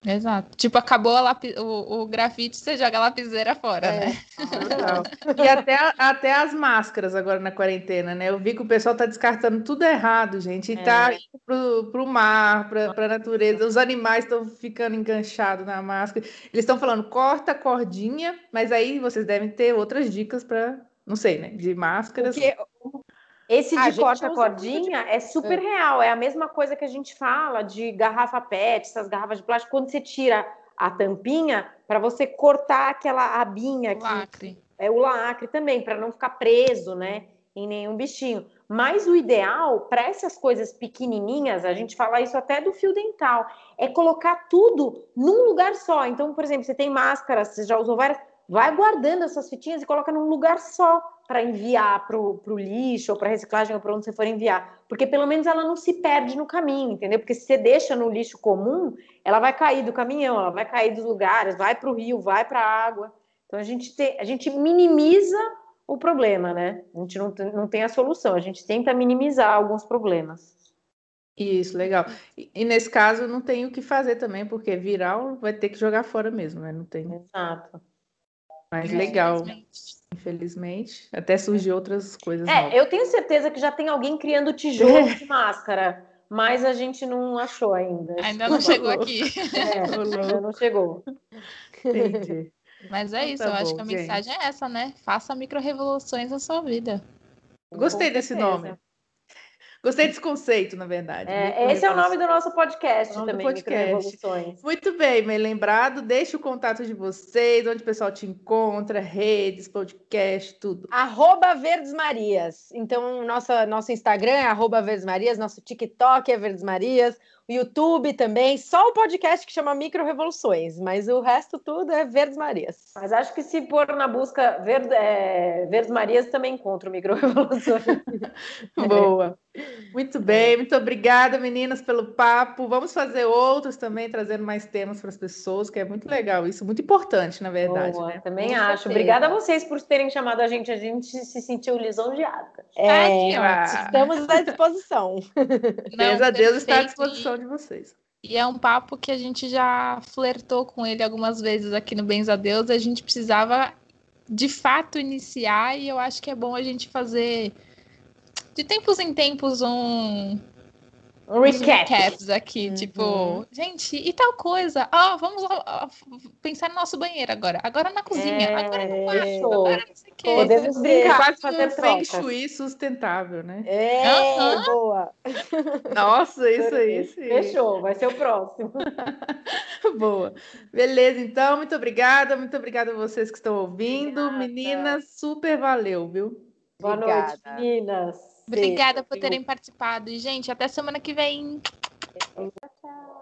[SPEAKER 1] exato. Tipo, acabou a lapi- o, o grafite, você joga a lapiseira fora,
[SPEAKER 3] É.
[SPEAKER 1] né?
[SPEAKER 2] Total. E até, até as máscaras agora na quarentena, né? Eu vi que o pessoal tá descartando tudo errado, gente. E tá
[SPEAKER 4] É.
[SPEAKER 2] indo pro, pro mar, pra, pra natureza. Os animais estão ficando enganchados na máscara. Eles estão falando, corta a cordinha, mas aí vocês devem ter outras dicas para, não sei, né? De máscaras.
[SPEAKER 3] Porque
[SPEAKER 4] Esse
[SPEAKER 3] A
[SPEAKER 4] de
[SPEAKER 3] gente
[SPEAKER 4] corta
[SPEAKER 3] usa
[SPEAKER 4] cordinha é super real, é a mesma coisa que a gente fala de garrafa PET, essas garrafas de plástico, quando você tira a tampinha para você cortar aquela abinha que
[SPEAKER 1] Lacre.
[SPEAKER 4] é o lacre também, para não ficar preso, né, em nenhum bichinho. Mas o ideal para essas coisas pequenininhas, a gente fala isso até do fio dental, é colocar tudo num lugar só. Então, por exemplo, você tem máscara, você já usou várias, vai guardando essas fitinhas e coloca num lugar só para enviar para o lixo ou para reciclagem ou para onde você for enviar, porque pelo menos ela não se perde no caminho, entendeu? Porque se você deixa no lixo comum, ela vai cair do caminhão, ela vai cair dos lugares, vai para o rio, vai para a água. Então a gente, tem, a gente minimiza o problema, né? A gente não tem, não tem a solução, a gente tenta minimizar alguns problemas.
[SPEAKER 2] Isso, legal. E, e nesse caso não tem o que fazer também, porque viral vai ter que jogar fora mesmo, né? Não tem.
[SPEAKER 4] Exato.
[SPEAKER 2] Mas legal,
[SPEAKER 1] Infelizmente.
[SPEAKER 2] infelizmente. Até surgiu outras coisas
[SPEAKER 4] É,
[SPEAKER 2] novas.
[SPEAKER 4] eu tenho certeza que já tem alguém criando tijolo de máscara, mas a gente não achou ainda.
[SPEAKER 1] Ainda não chegou aqui.
[SPEAKER 4] É, ainda não chegou.
[SPEAKER 2] Entendi.
[SPEAKER 1] Mas é isso,
[SPEAKER 2] Tá
[SPEAKER 1] eu acho
[SPEAKER 2] bom,
[SPEAKER 1] que a
[SPEAKER 2] gente.
[SPEAKER 1] mensagem é essa, né? Faça micro-revoluções na sua vida.
[SPEAKER 2] Gostei desse nome. Gostei desse conceito, na verdade.
[SPEAKER 4] É, esse é o nome do nosso podcast
[SPEAKER 2] O
[SPEAKER 4] também,
[SPEAKER 2] podcast. Muito bem, bem lembrado. Deixe o contato de vocês, onde o pessoal te encontra, redes, podcast, tudo.
[SPEAKER 3] Arroba Verdes Marias. Então, nossa, nosso Instagram é arroba Verdes Marias, nosso TikTok é Verdes Marias, o YouTube também. Só o podcast que chama Micro Revoluções, mas o resto tudo é Verdes Marias.
[SPEAKER 4] Mas acho que se pôr na busca Verde, é, Verdes Marias, também encontra o Microrevoluções.
[SPEAKER 2] Boa. Muito bem, muito obrigada, meninas, pelo papo. Vamos fazer outros também, trazendo mais temas para as pessoas, que é muito legal isso, muito importante, na verdade,
[SPEAKER 4] Boa,
[SPEAKER 2] né?
[SPEAKER 4] também
[SPEAKER 3] Com
[SPEAKER 4] acho.
[SPEAKER 3] certeza.
[SPEAKER 4] Obrigada a vocês por terem chamado a gente. A gente se sentiu lisonjeada.
[SPEAKER 3] É,
[SPEAKER 1] Ai, que
[SPEAKER 3] estamos à disposição.
[SPEAKER 2] Deus a Deus está à
[SPEAKER 1] perfeito.
[SPEAKER 2] De vocês.
[SPEAKER 1] E é um papo que a gente já flertou com ele algumas vezes aqui no Bens a Deus. A gente precisava de fato iniciar e eu acho que é bom a gente fazer de tempos em tempos um
[SPEAKER 4] Recap.
[SPEAKER 1] recaps aqui,
[SPEAKER 3] Uhum.
[SPEAKER 1] tipo, gente, e tal coisa? Ó, vamos ó, ó, pensar no nosso banheiro agora. Agora na cozinha,
[SPEAKER 4] É,
[SPEAKER 1] agora no quarto, agora não sei o quê.
[SPEAKER 4] Podemos
[SPEAKER 2] É
[SPEAKER 4] brincar,
[SPEAKER 2] quase
[SPEAKER 4] fazer
[SPEAKER 2] um feng shui sustentável, né?
[SPEAKER 3] É,
[SPEAKER 1] Aham.
[SPEAKER 3] boa.
[SPEAKER 2] Nossa, isso aí, sim.
[SPEAKER 4] Fechou, vai ser o próximo.
[SPEAKER 2] Boa. Beleza, então, muito obrigada, muito obrigada a vocês que estão ouvindo.
[SPEAKER 3] Obrigada.
[SPEAKER 2] Meninas, super valeu, viu?
[SPEAKER 4] Boa
[SPEAKER 3] Obrigada.
[SPEAKER 4] noite, meninas.
[SPEAKER 1] Obrigada por
[SPEAKER 3] Beijo.
[SPEAKER 1] terem participado. E, gente, até semana que vem.
[SPEAKER 4] Tchau.